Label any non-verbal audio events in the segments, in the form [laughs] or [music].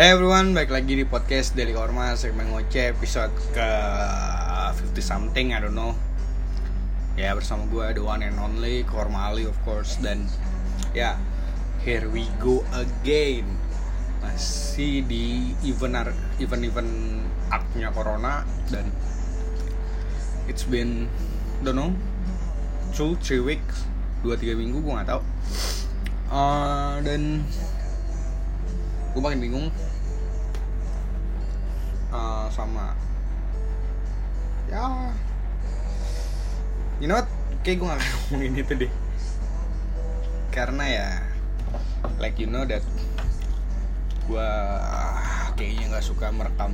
Hey everyone, balik lagi di podcast Daily Korma segmen ngoceh episode ke 50 something, I don't know. Ya bersama gue the one and only Korma Ali of course dan ya here we go again. Masih di event event event artnya corona dan it's been don't know two three weeks dua tiga minggu gue nggak tahu uh, dan gue makin bingung uh, sama ya. You know what? Kayak gue gak ngomongin itu deh. Karena ya like you know that gue kayaknya nggak suka merekam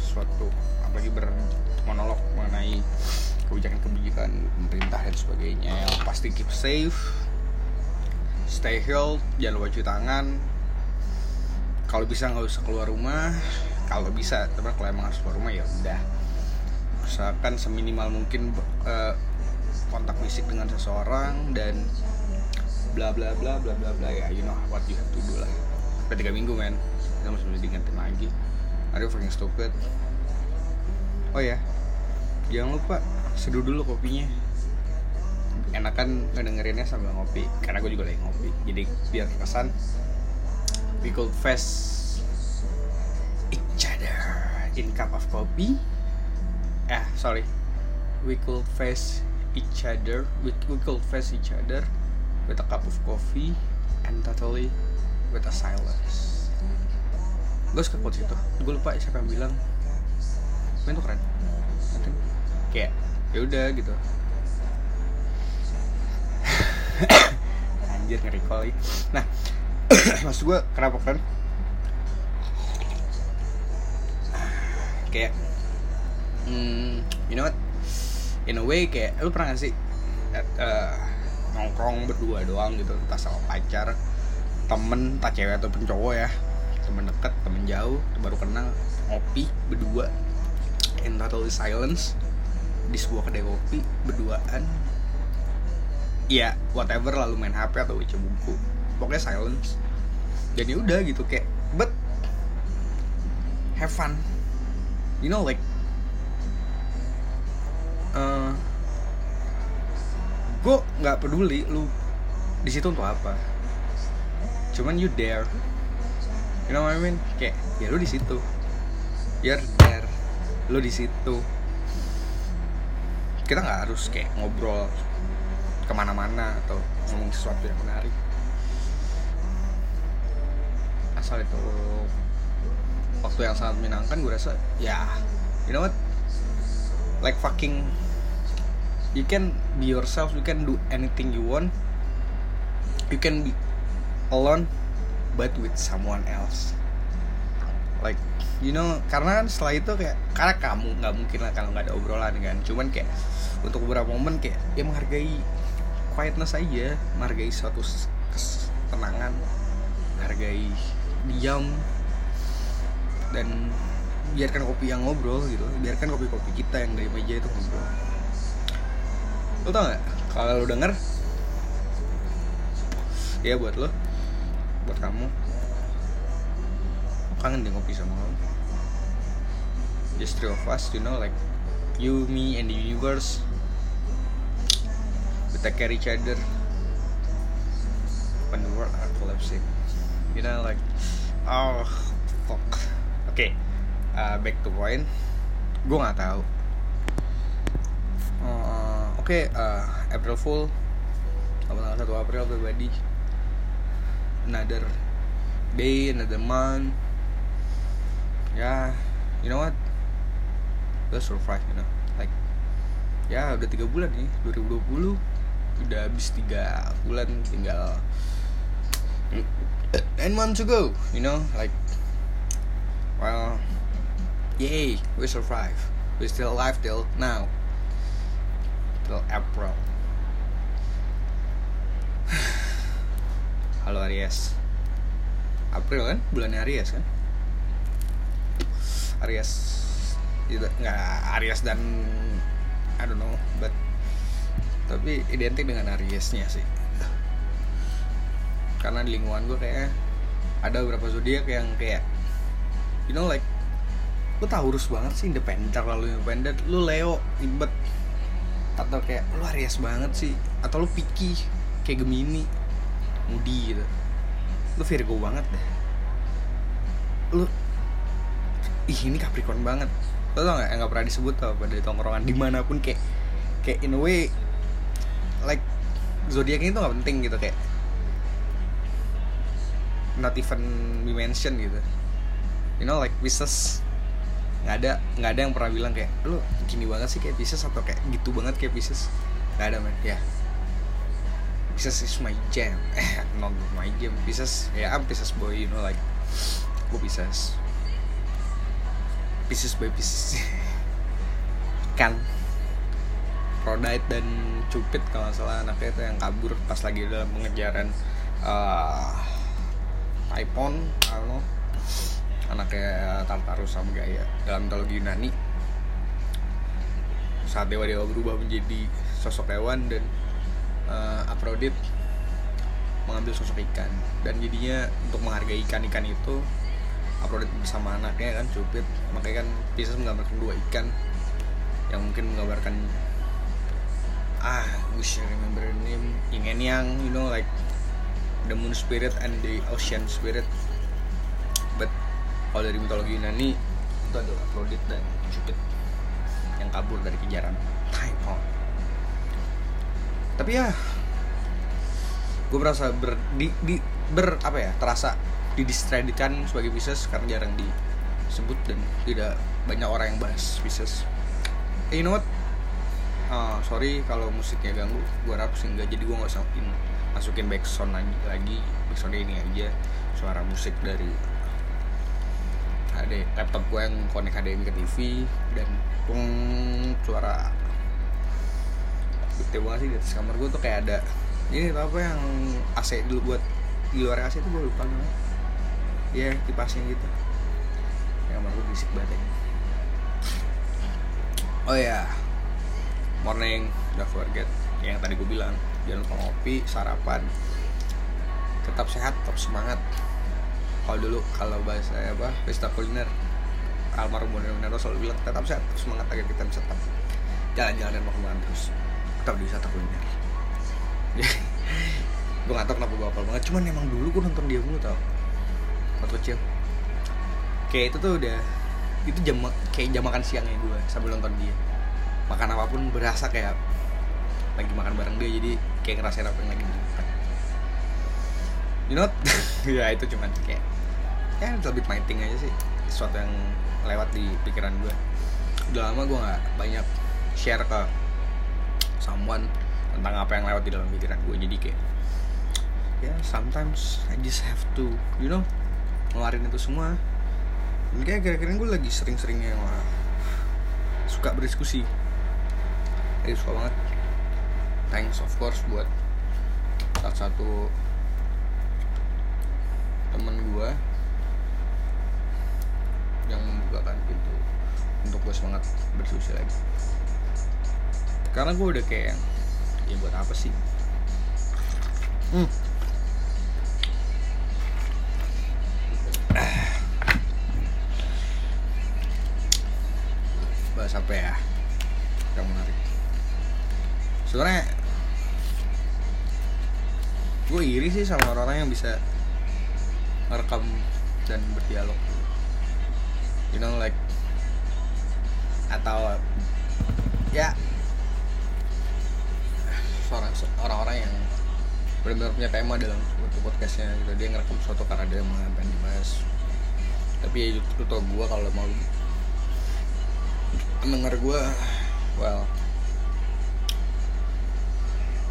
suatu apalagi bermonolog mengenai kebijakan-kebijakan pemerintah dan sebagainya. Yang pasti keep safe stay healthy jangan lupa cuci tangan. Kalau bisa nggak usah keluar rumah kalau bisa tapi kalau emang harus keluar rumah ya udah. Usahakan seminimal mungkin uh, kontak fisik dengan seseorang dan bla bla bla bla bla bla ya you know what you have to do lah. Sampai tiga minggu men. Kita masih bisa diingetin lagi. Are you freaking stupid? Oh ya. Jangan lupa seduh dulu kopinya. Enakan ngedengerinnya sambil ngopi karena gue juga lagi ngopi. Jadi biar kesan we could face each other. In cup of coffee. Eh sorry. We could face each other. We, we could face each other with a cup of coffee and totally with a silence. Gue suka quotes itu. Gue lupa siapa yang bilang. Men tuh keren. Nanti, kayak ya udah gitu. [coughs] Anjir ngeri kali nah [coughs] maksud gue kenapa keren kayak hmm, you know what? In a way kayak lu pernah gak sih uh, nongkrong berdua doang gitu entah sama pacar temen tak cewek atau cowok ya temen deket temen jauh baru kenal ngopi berdua in total silence di sebuah kedai kopi berduaan ya whatever lalu main HP atau baca buku pokoknya silence. Jadi udah gitu kayak but have fun you know like uh, gue nggak peduli lu di situ untuk apa. Cuman you there you know what I mean? Kayak ya lu di situ. You're there. Lu di situ. Kita nggak harus kayak ngobrol ke mana-mana atau ngomong sesuatu yang menarik. Asal itu waktu yang sangat menyenangkan gue rasa ya you know what? Like fucking you can be yourself you can do anything you want. You can be alone but with someone else. Like you know karena kan setelah itu kayak karena kamu nggak mungkin lah kalau nggak ada obrolan kan. Cuman kayak untuk beberapa momen kayak ya menghargai quietness aja menghargai suatu ketenangan menghargai diam dan biarkan kopi yang ngobrol gitu. Biarkan kopi-kopi kita yang dari meja itu ngobrol. Lo tau gak kalau lo denger ya buat lo buat kamu kangen deh ngopi sama lo. Just three of us you know like you me and the universe. We take care each other. When the world collapsing. You know like oh fuck. Uh, back to point. Gue nggak tahu. Uh, oke okay, uh, April Fool. Tanggal 1 April everybody another day another month. Ya yeah, you know what? Let's survive you know like ya udah tiga bulan nih 2020 udah habis tiga bulan tinggal nine months ago you know like well yay we survive. We still alive till now. Till April. [sighs] Halo Aries. April kan? Bulannya Aries kan? Aries. Nggak Aries dan I don't know but tapi identik dengan Ariesnya sih. Karena di lingkungan gue kayak ada beberapa zodiak yang kayak you know like lu Taurus banget sih independen terlalu independen. Lu Leo ribet atau kayak lu Aries banget sih. Atau lu picky kayak Gemini Moody gitu. Lu Virgo banget deh. Lu ih ini Capricorn banget. Lo tau gak yang gak pernah disebut tau pada tongkrongan. Di mana pun kayak kayak in a way like zodiak itu gak penting gitu kayak not even we gitu. You know like Pisces nggak ada nggak ada yang pernah bilang kayak lu gini banget sih kayak Pisces atau kayak gitu banget kayak Pisces. Nggak ada man ya. Yeah. Pisces is my jam. [laughs] Eh not my jam. Pisces ya yeah, I'm Pisces boy you know like gue Pisces. Pisces by Pisces. [laughs] Kan? Prodite dan Cupid kalau salah anaknya itu yang kabur pas lagi dalam pengejaran uh, Typhon, I don't anaknya Tartarus sama Gaia dalam mitologi Yunani. Saat dewa-dewa berubah menjadi sosok hewan dan uh, Aphrodite mengambil sosok ikan. Dan jadinya untuk menghargai ikan-ikan itu Aphrodite bersama anaknya kan Cupid. Makanya kan Pisces menggambarkan dua ikan yang mungkin menggambarkan ah wish I remember name. Yin and Yang you know like the moon spirit and the ocean spirit kalau dari mitologi Yunani itu adalah Aphrodite dan Cupid yang kabur dari kejaran Typhon. Tapi ya gue merasa ber, di, di, ber apa ya terasa didiskreditkan sebagai Pisces karena jarang disebut dan tidak banyak orang yang bahas Pisces. Eh, you know what? Uh, sorry kalau musiknya ganggu gue harap sih enggak jadi gue nggak masukin masukin backsound lagi lagi backsound ini aja suara musik dari HD laptop gue yang connect HDMI ke TV dan pung suara gede banget sih di atas kamar gue tuh kayak ada ini apa yang AC dulu buat di luar AC itu gue lupa namanya. Ya kipasnya gitu. Yang kamar gue berisik banget ya. oh ya morning don't forget. Yang tadi gue bilang jangan lupa ngopi sarapan. Tetap sehat tetap semangat kalau dulu kalau bahasa apa pesta kuliner almarhum Bonero selalu bilang tetap sehat semangat agar kita bisa tetap jalan-jalan dan makan terus tetap di wisata kuliner. [laughs] Gue gak tau kenapa gue banget cuman emang dulu gue nonton dia mulu tau. Waktu kecil. Kayak itu tuh udah itu jam kayak jam makan siangnya gue sambil nonton dia. Makan apa pun berasa kayak lagi makan bareng dia jadi kayak ngerasain apa yang lagi you know [laughs] ya itu cuman kayak ya lebih thing aja sih. Sesuatu yang lewat di pikiran gue udah lama gue nggak banyak share ke someone tentang apa yang lewat di dalam pikiran gue jadi kayak ya yeah, sometimes I just have to you know ngeluarin itu semua. Dan kayak kira-kira gue lagi sering-seringnya suka berdiskusi. Jadi suka banget. Thanks of course buat satu temen gue yang membukakan pintu untuk gue semangat berdiskusi lagi. Karena gue udah kayak ya buat apa sih? Hmm. bahas apa ya yang menarik? Sebenarnya gue iri sih sama orang-orang yang bisa merekam dan berdialog. You know like atau ya seorang orang-orang yang benar-benar punya tema dalam podcastnya gitu. Dia ngerekam suatu karena dia mau yang dibahas tapi ya itu tau gue kalau mau mendengar gue well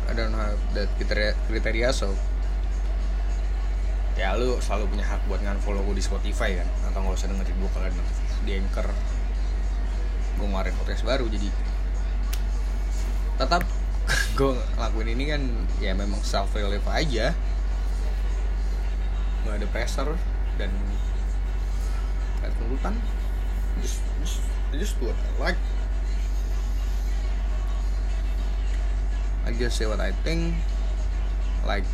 I don't have that kriteria, kriteria so ya lu selalu punya hak buat ngan-follow gue di Spotify kan atau nggak usah dengerin gue kalau di Anchor. Gue ngeluarin podcast baru jadi tetap [laughs] gue ngelakuin ini kan ya memang self relief aja. Nggak ada pressure dan nggak tuntutan. Just just just do like. I just say what I think. Like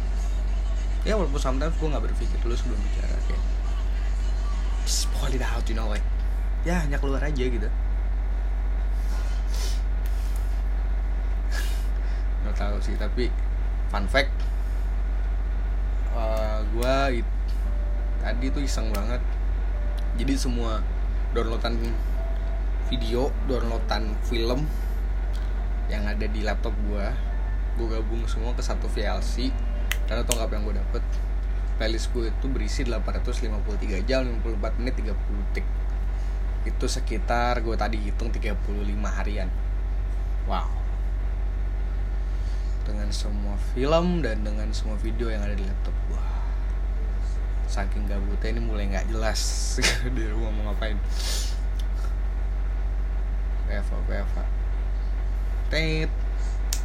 ya walaupun sometimes gue nggak berpikir dulu sebelum bicara kayak just pull it out you know like ya hanya keluar aja gitu. Nggak tahu sih tapi fun fact uh, gue tadi tuh iseng banget. Jadi semua downloadan video downloadan film yang ada di laptop gue gue gabung semua ke satu VLC nggak apa yang gue dapet playlist gue itu berisi 853 jam 54 menit 30 detik. Itu sekitar gue tadi hitung 35 harian. Wow. Dengan semua film dan dengan semua video yang ada di laptop gue saking gabutnya ini mulai nggak jelas [laughs] di rumah mau ngapain. Eva Eva Tet.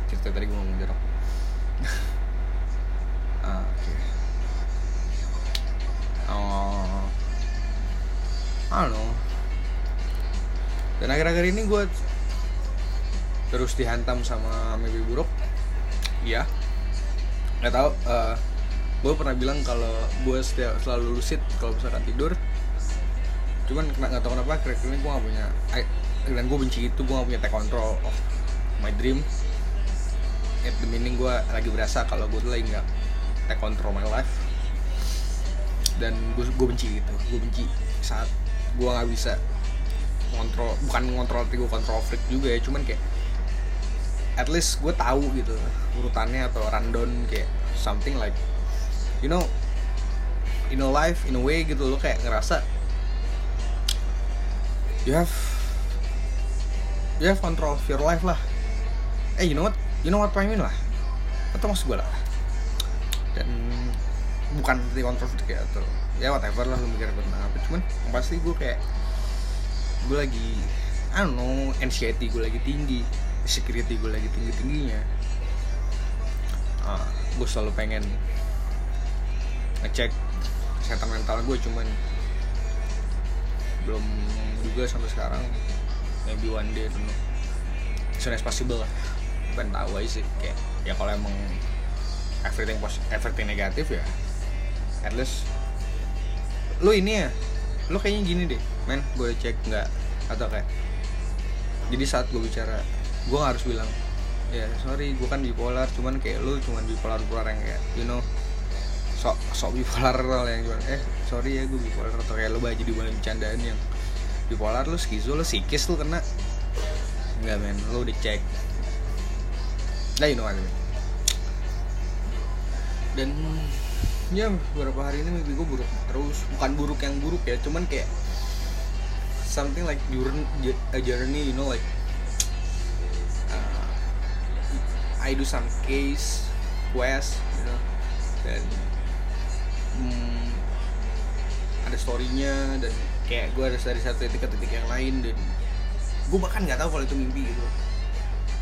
Cerita tadi gue ngomong jorok [laughs] ah, oh. I don't know dan akhir-akhir ini gue terus dihantam sama mimpi buruk. Iya. Nggak tahu uh, gue pernah bilang kalau gue setiap selalu lucid kalau misalkan tidur. Cuman nggak tahu kenapa akhir ini gue gak punya I, dan gue benci itu gue gak punya take control of my dream. At the meaning gue lagi berasa kalau gue tuh lagi nggak take control my life. Dan gue gue benci gitu. Gue benci saat gue nggak bisa kontrol bukan ngontrol tapi gue kontrol freak juga ya. Cuman kayak at least gue tahu gitu urutannya atau rundown kayak something like you know in a life in a way gitu lo kayak ngerasa you have you have control of your life lah. Eh you know what? You know what I mean lah? Atau maksud gue lah dan bukan di kontrol kayak atau ya whatever lah lu mikir tentang apa. Cuman pasti gue kayak gue lagi I don't know anxiety gue lagi tinggi security gue lagi tinggi tingginya uh, gue selalu pengen ngecek kesehatan mental gue cuman belum juga sampai sekarang. Maybe one day tuh soon as possible lah. Pengen tahu aja sih kayak ya kalau emang everything positive everything negatif ya. At least lu ini ya lu kayaknya gini deh men gue cek nggak atau kayak jadi saat gue bicara gue harus bilang ya sorry gue kan bipolar cuman kayak lu cuman bipolar bipolar yang kayak you know sok sok bipolar [laughs] yang cuman eh sorry ya gue bipolar atau kayak lu baju di bulan bercandaan yang bipolar lu skizo lu psikis lu kena. Enggak men lu udah cek. Nah you know what I mean. Dan ya beberapa hari ini mimpi gue buruk terus. Bukan buruk yang buruk ya cuman kayak something like journey journey you know like I do some case quest you know. Dan hmm, ada storynya dan kayak gue harus dari satu titik ke titik yang lain dan gue bahkan nggak tahu kalau itu mimpi gitu.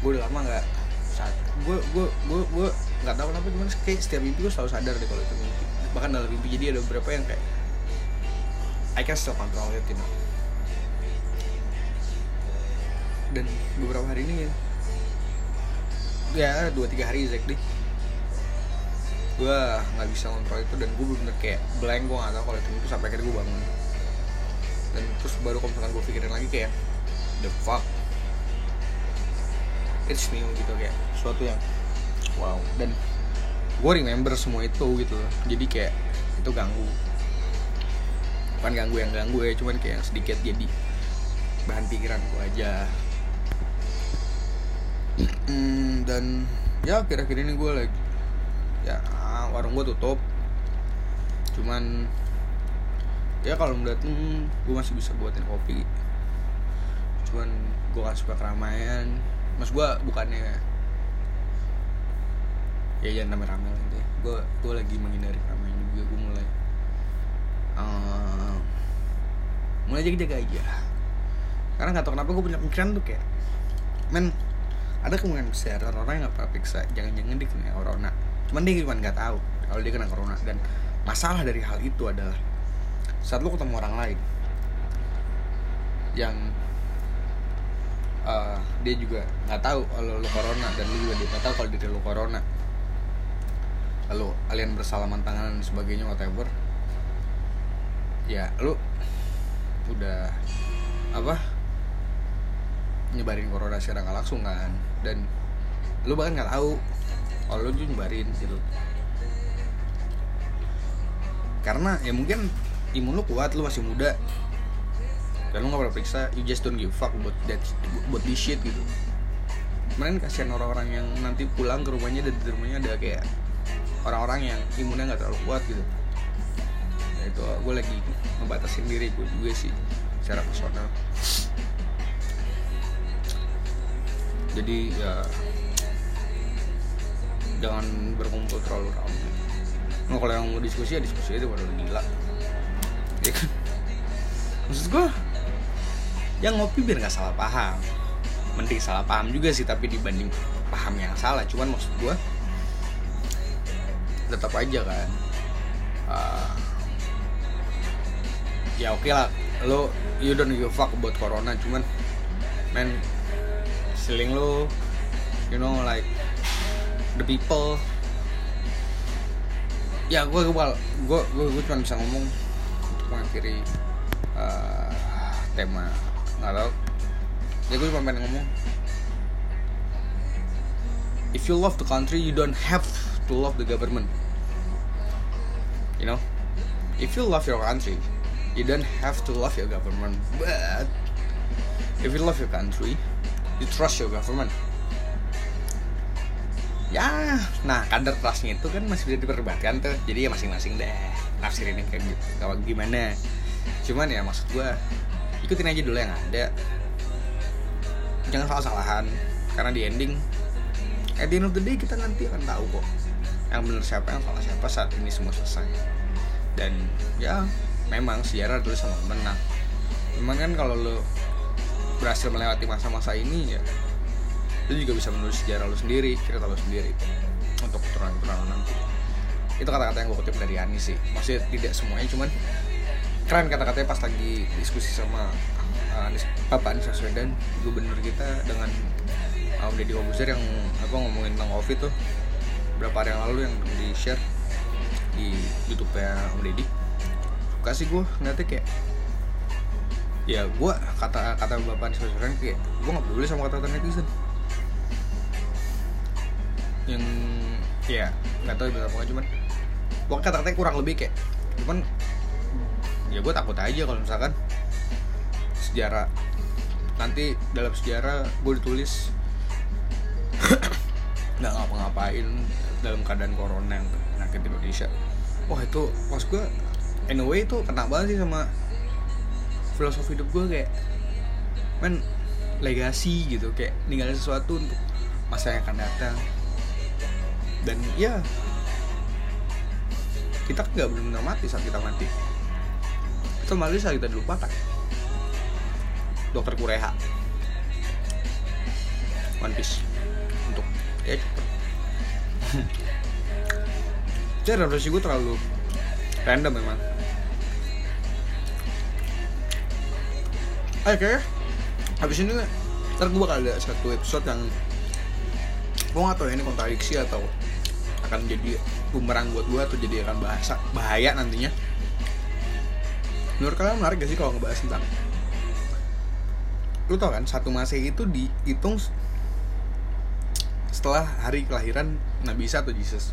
Gue udah lama nggak saat gue gue gue gue nggak tahu kenapa cuman kayak setiap mimpi gue selalu sadar deh kalau itu mimpi. Bahkan dalam mimpi jadi ada beberapa yang kayak I can still control it you know. Dan beberapa hari ini ya ya dua tiga hari exactly gue nggak bisa ngontrol itu dan gue bener-bener kayak blank gue nggak tahu kalau itu itu sampai akhirnya gue bangun. Dan terus baru kalau misalkan gue pikirin lagi kayak the fuck it's new gitu kayak sesuatu yang wow. Dan gue remember semua itu gitu jadi kayak itu ganggu. Bukan ganggu yang ganggu ya cuman kayak yang sedikit jadi bahan pikiran gue aja. Hmm, dan ya akhir-akhir ini gue lagi ya warung gue tutup. Cuman ya kalau dateng gue masih bisa buatin kopi. Cuman gue gak suka keramaian. Mas gue bukannya ya jangan namanya ramai nanti gue gue lagi menghindari keramaian juga gue mulai uh, mulai jaga-jaga aja. Karena nggak tau kenapa gue punya pikiran tuh kayak men ada kemungkinan besar orang-orang yang nggak pernah periksa. Jangan-jangan dia kena corona. Cuman dia cuma nggak tahu kalau dia kena corona. Dan masalah dari hal itu adalah saat lu ketemu orang lain yang uh, dia juga nggak tahu kalau lu corona dan lu juga dia nggak tahu kalau dia lu corona lalu kalian bersalaman tangan dan sebagainya whatever. Ya lu udah apa nyebarin corona secara nggak langsung kan? Dan lu bahkan nggak tahu kalau lu juga nyebarin gitu. Karena ya mungkin imun lu kuat lu masih muda. Dan lu nggak pernah periksa you just don't give fuck buat that buat this shit gitu. Kemarin kasihan orang-orang yang nanti pulang ke rumahnya dan di rumahnya ada kayak orang-orang yang imunnya nggak terlalu kuat gitu. Ya itu gue lagi ngebatasin diri gue juga sih secara personal. Jadi ya jangan berkumpul terlalu ramai. Nah, kalau yang mau diskusi ya diskusi aja baru gila. Ya kan? Maksud gue yang ngopi biar nggak salah paham. Mending salah paham juga sih tapi dibanding paham yang salah. Cuman maksud gue tetap aja kan. Uh, ya oke okay lah. Lo you don't give a fuck buat corona cuman men seling lo you know like the people. Ya gue gue gue gue cuma bisa ngomong untuk mengakhiri uh, tema. Nggak tau ya gue cuma pengen ngomong. If you love the country you don't have to love the government. You know? If you love your country you don't have to love your government but if you love your country you trust your government. Ya nah kadar trustnya itu kan masih bisa diperdebatkan tuh. Jadi ya masing-masing deh nafsirin kayak gitu. Kalau gimana? Cuman ya maksud gue ikutin aja dulu yang ada. Jangan salah-salahan karena di ending at the end of the day kita nanti akan tahu kok yang benar siapa yang salah siapa saat ini semua selesai. Dan ya memang sejarah dulu sama menang cuman kan kalau lo berhasil melewati masa-masa ini ya lu juga bisa menulis sejarah lu sendiri cerita lu sendiri untuk keturunan-keturunan nanti. Itu kata-kata yang gue kutip dari Ani sih. Maksudnya tidak semuanya cuman keren kata-katanya pas lagi diskusi sama uh, Bapak Anies Baswedan gubernur kita dengan Om Deddy Kobuzer yang apa ngomongin tentang covid tuh berapa hari yang lalu yang di share di YouTube nya Om Deddy. Suka sih gue ngeliatnya kayak ya gue kata kata Bapak Anies Baswedan kayak gue nggak peduli sama kata-kata netizen. Yang ya nggak tahu berapa cuman pokoknya kata-katanya kurang lebih kayak cuman ya gue takut aja kalau misalkan sejarah nanti dalam sejarah gue ditulis nggak ngapa-ngapain dalam keadaan corona yang penyakit Indonesia. Wah itu pas gue anyway itu kena banget sih sama filosofi hidup gue kayak men legasi gitu kayak ninggalin sesuatu untuk masa yang akan datang. Dan ya kita nggak benar-benar mati saat kita mati. Kita mati saat kita dilupakan. Dokter Kureha. One Piece ya jadi referensi gue terlalu random memang Ayo kayaknya habis ini ntar gue bakal ada satu episode yang gue gak tau ya ini kontradiksi atau akan jadi bumerang buat gue atau jadi akan bahasa bahaya nantinya. Menurut kalian menarik gak sih kalau ngebahas tentang lu tau kan satu masehi itu dihitung setelah hari kelahiran Nabi Isa atau Jesus.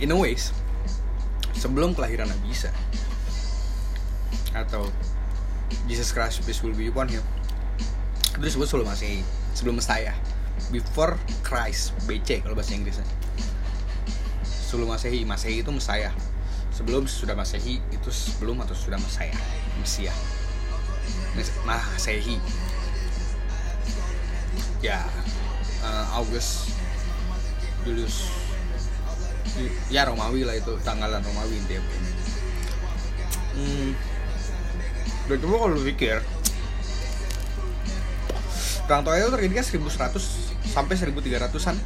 In a ways sebelum kelahiran Nabi Isa atau Jesus Christ peace will be upon him itu disebut sebelum masehi sebelum Messiah. Before Christ BC kalau bahasa Inggrisnya. Sebelum masehi masehi itu Messiah. Sebelum sudah masehi itu sebelum atau sudah Messiah Mesiah. Masehi ya uh, August Julius ya Romawi lah itu tanggalan Romawi intinya. Hmm. dan coba kalau lu pikir Perang Troya itu terjadi kan 1100 sampai 1300-an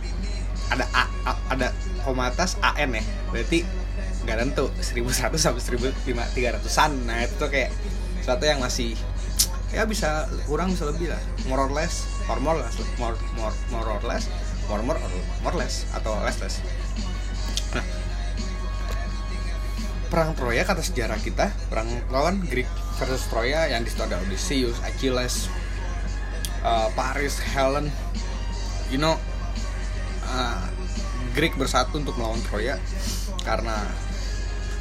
ada A, A, ada koma atas AN ya. Berarti nggak tentu 1100 sampai 1300-an nah itu tuh kayak sesuatu yang masih ya bisa kurang bisa lebih lah. More or less or more less more more more or less more more or more less atau less less. Nah perang Troya kata sejarah kita perang lawan Greek versus Troya yang di situ ada Odysseus, Achilles, uh, Paris, Helen, you know uh, Greek bersatu untuk melawan Troya karena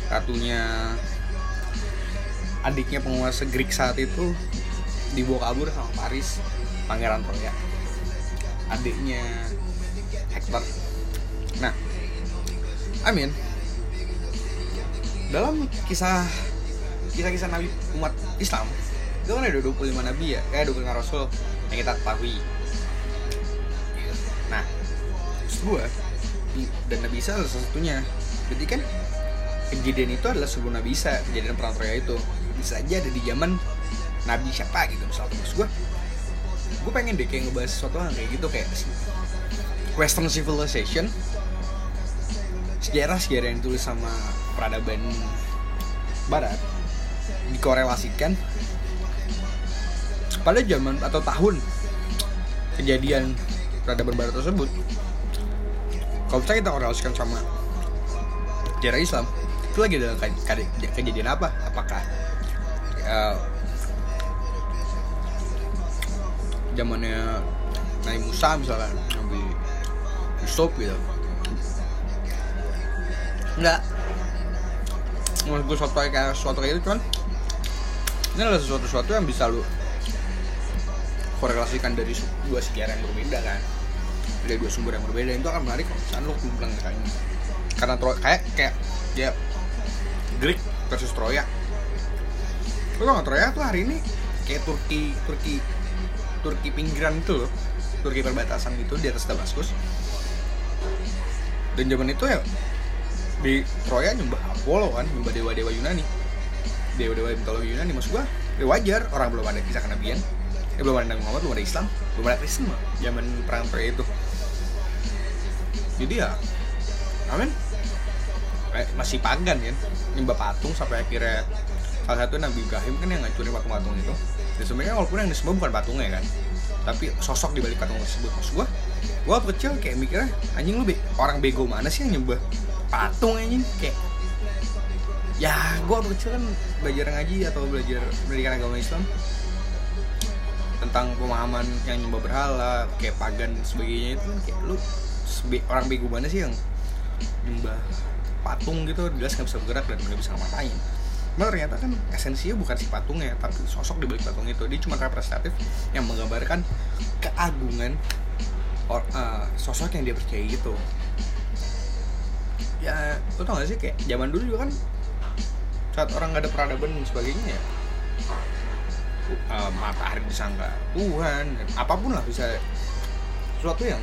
ratunya adiknya penguasa Greek saat itu dibawa kabur sama Paris pangeran Troya adiknya Hector. Nah Amin dalam kisah kisah-kisah Nabi umat Islam itu kan ada 25 Nabi ya eh 25 Rasul yang kita ketahui. Nah gue dan Nabi Isa adalah salah satunya berarti kan kejadian itu adalah sebelum Nabi Isa kejadian perang Troya itu. Bisa aja ada di zaman Nabi siapa gitu misalnya. Maksud gue gue pengen deh kayak ngebahas sesuatu yang kayak gitu kayak Western Civilization. Sejarah sejarah yang ditulis sama peradaban Barat dikorelasikan. Pada zaman atau tahun kejadian peradaban Barat tersebut kalau misalnya kita korelasikan sama sejarah Islam itu lagi ada kejadian apa? Apakah uh, zamannya Nabi Musa misalkan Nabi Yusuf gitu. Enggak menurut gue suatu kayak suatu kayak itu cuman ini adalah sesuatu sesuatu yang bisa lu korelasikan dari dua sejarah yang berbeda kan. Dari dua sumber yang berbeda itu akan menarik kalau misalnya lu bilang kayak karena Troy kayak kayak ya Greek versus Troya. Lu tau Troya tuh hari ini kayak Turki Turki Turki pinggiran itu loh Turki perbatasan gitu di atas Damaskus. Dan zaman itu ya di Troya nyembah Apollo kan nyembah dewa-dewa Yunani. Dewa-dewa mitologi Yunani maksud gua ya wajar orang belum ada kisah kenabian. Ya belum ada Nabi Muhammad belum ada Islam belum ada Kristen zaman perang Troya itu. Jadi ya amin. Eh, masih pagan kan nyembah patung sampai akhirnya salah satu Nabi Ibrahim kan yang ngancurin patung-patung itu. Dan sebenarnya walaupun yang disembah bukan patungnya kan tapi sosok di balik patung tersebut. Maksud gua gua kecil kayak mikirnya anjing lu be orang bego mana sih yang nyembah patung anjing? Kayak ya waktu kecil kan belajar ngaji atau belajar pendidikan agama Islam tentang pemahaman yang nyembah berhala kayak pagan sebagainya itu kan kayak lu orang bego mana sih yang nyembah patung gitu? Jelas nggak bisa bergerak dan nggak bisa ngapain Nah ternyata kan esensinya bukan si patungnya tapi sosok di balik patung itu. Dia cuma representatif yang menggambarkan keagungan or, uh, sosok yang dia percaya gitu. Ya lo tau gak sih kayak zaman dulu juga kan saat orang gak ada peradaban dan sebagainya ya uh, matahari disangka Tuhan dan apa pun lah bisa sesuatu yang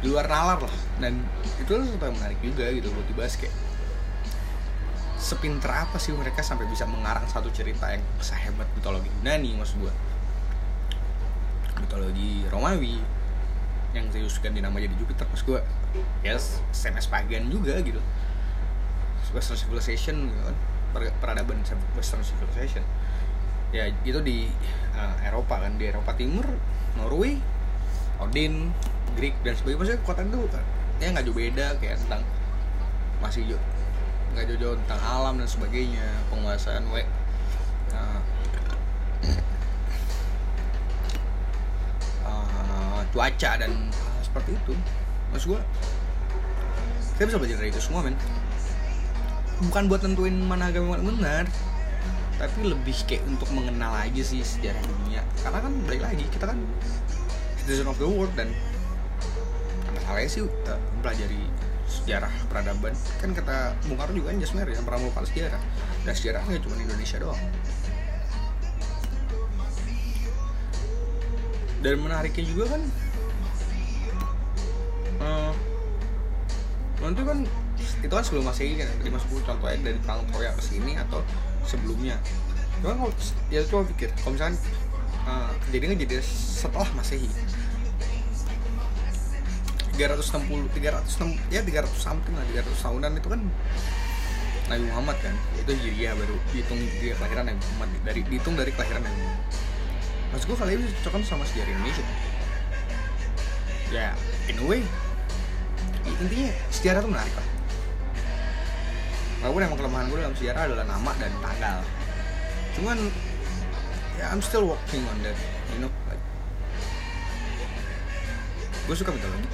di luar nalar lah. Dan itu sesuatu yang menarik juga gitu buat dibahas kayak sepinter apa sih mereka sampai bisa mengarang satu cerita yang sehebat mitologi Yunani maksud gue mitologi Romawi yang Zeus ganti nama jadi Jupiter maksud gue ya SMS pagan juga gitu. Western Civilization gitu kan. Peradaban Western Civilization. Ya itu di uh, Eropa kan. Di Eropa Timur Norway Odin Greek dan sebagainya. Maksudnya kekuatan itu ya nggak jauh beda kayak tentang masih nggak jauh-jauh tentang alam dan sebagainya penguasaan we uh, uh, cuaca dan seperti itu. Mas gue saya bisa belajar dari itu semua men. Bukan buat nentuin mana agama yang benar tapi lebih kayak untuk mengenal aja sih sejarah dunia. Karena kan balik lagi kita kan citizen of the world dan masalahnya sih uh, mempelajari sejarah peradaban. Kan kata Bung Karno juga kan Jasmer yang pernah melupakan sejarah. Dan sejarahnya cuma Indonesia doang. Dan menariknya juga kan nanti kan itu kan sebelum masehi kan tadi mas contohnya dari perang Troya ke sini atau sebelumnya. Cuma kalau ya coba pikir kalau misalnya uh, kejadian jadi setelah masehi 360 300 ya 300 something lah 300 tahunan itu kan Nabi Muhammad kan. Itu hijriah baru dihitung dia kelahiran Nabi Muhammad dari dihitung dari kelahiran Nabi Muhammad. Maksud gue kali ini cocokkan sama sejarah Indonesia. Ya in a way intinya sejarah tuh menarik lah. Walaupun emang kelemahan gue dalam sejarah adalah nama dan tanggal. Cuman ya I'm still working on that you know like gue suka mitologi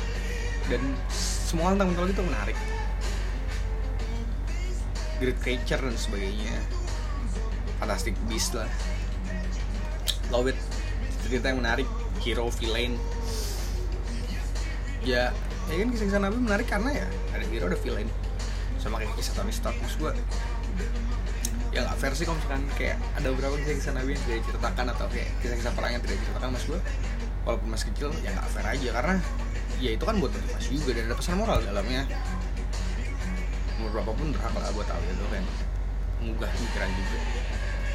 dan semua tentang mitologi itu menarik. Great creature dan sebagainya. Fantastic beast lah. Love it. Cerita yang menarik. Hero villain. Ya ya kan kisah-kisah nabi menarik karena ya ada hero ada villain. Sama kayak kisah Tony Stark gue ya nggak sih kalau misalkan kayak ada beberapa kisah-kisah nabi yang tidak diceritakan atau kayak kisah-kisah perang yang tidak diceritakan mas gue walaupun masih kecil ya nggak fair aja. Karena ya itu kan buat motivasi juga dan ada pesan moral dalamnya. Umur berapapun berhak lah buat tahu itu kan. Menggugah pikiran juga.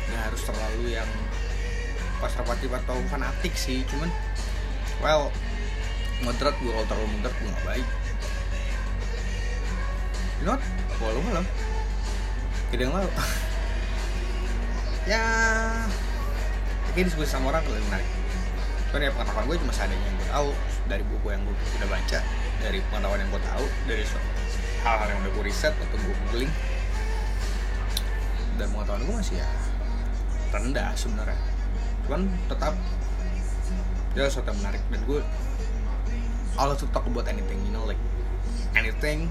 Nggak harus terlalu yang konservatif atau fanatik sih cuman well moderat gue kalau terlalu moderat gue gak baik. You know walau malam. Gede yang [laughs] ya kayak diskusi sama orang lebih menarik. Cuman ya pengetahuan gue cuma seadanya yang gue tahu dari buku yang gue sudah baca dari pengetahuan yang gue tahu dari hal-hal yang udah gue riset atau gue googling. Dan pengetahuan gue masih ya rendah sebenarnya. Cuman tetap dia sesuatu yang menarik. Dan gue all to talk about anything you know like anything.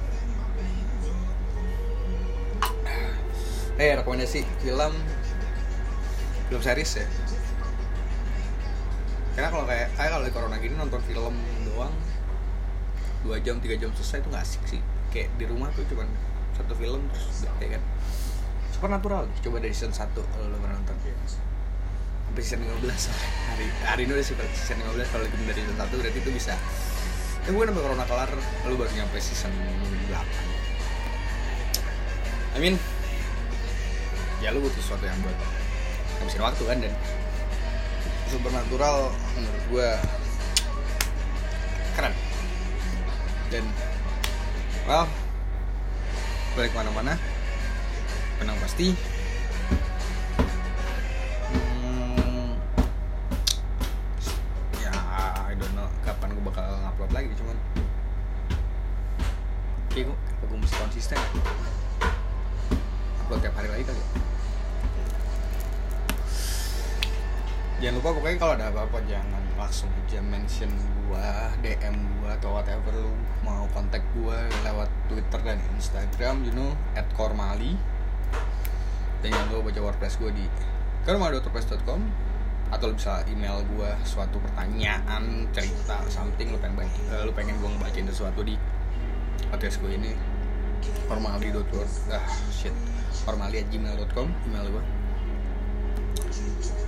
Eh rekomendasi film film series ya karena kalau kayak kayak kalau di corona gini nonton film doang dua jam tiga jam selesai itu nggak asik sih. Kayak di rumah tuh cuman satu film terus ya kan? Supernatural coba dari season 1 kalau lo pernah nonton. Sampai season 15 hari hari ini udah season 15 kalau lagi dari season 1 berarti itu bisa. Ya mungkin sampai corona kelar lu baru nyampe season 8 I mean ya lu butuh sesuatu yang buat ngabisin waktu kan dan supernatural menurut gue keren. Dan well balik mana-mana penang pasti ada apa-apa jangan langsung aja mention gua DM gua atau whatever lu mau kontak gua lewat Twitter dan Instagram you know at kormali. Dan jangan lupa baca wordpress gua di kormali.wordpress.com atau lu bisa email gua suatu pertanyaan cerita something lu pengen uh, lu pengen gua ngebacain sesuatu di podcast gue ini. Kormali.word ah shit. Kormali@gmail.com email gua. dan lu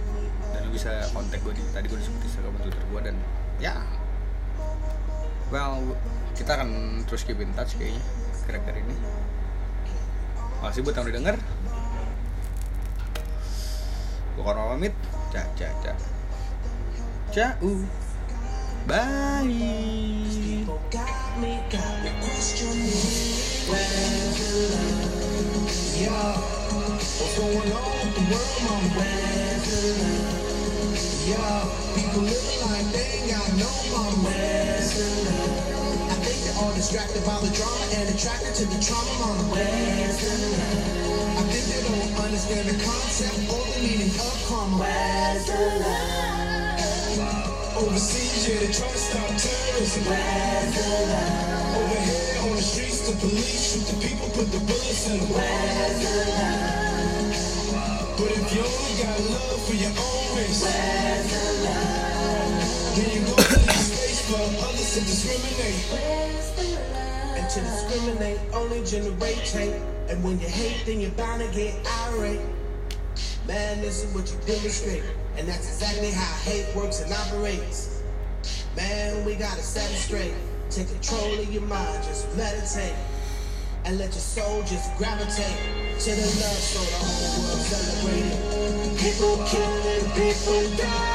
bisa kontak gue di tadi gue disebut Instagram dan Twitter gue dan ya. Well kita akan terus keep in touch kayaknya kira-kira ini. Makasih buat yang udah denger. Gue korma pamit. Cak cak cak uh bye People living like they ain't got no mama. I think they're all distracted by the drama and attracted to the trauma, mama. I think they don't understand the concept or the meaning of karma. Where's the love? Overseas, yeah, they try to stop terrorism. Where's the love? Over here on the streets, the police shoot the people, put the bullets in them. Where's the love? But if you only got love for your own race, where's the love? Then you go to the space for others to discriminate. And to discriminate only generate hate. And when you hate, then you're bound to get irate. Man, this is what you demonstrate. And that's exactly how hate works and operates. Man, we gotta set it straight. Take control of your mind, just meditate. And let your soul just gravitate to the love so the whole world celebrate it. People killing, people dying.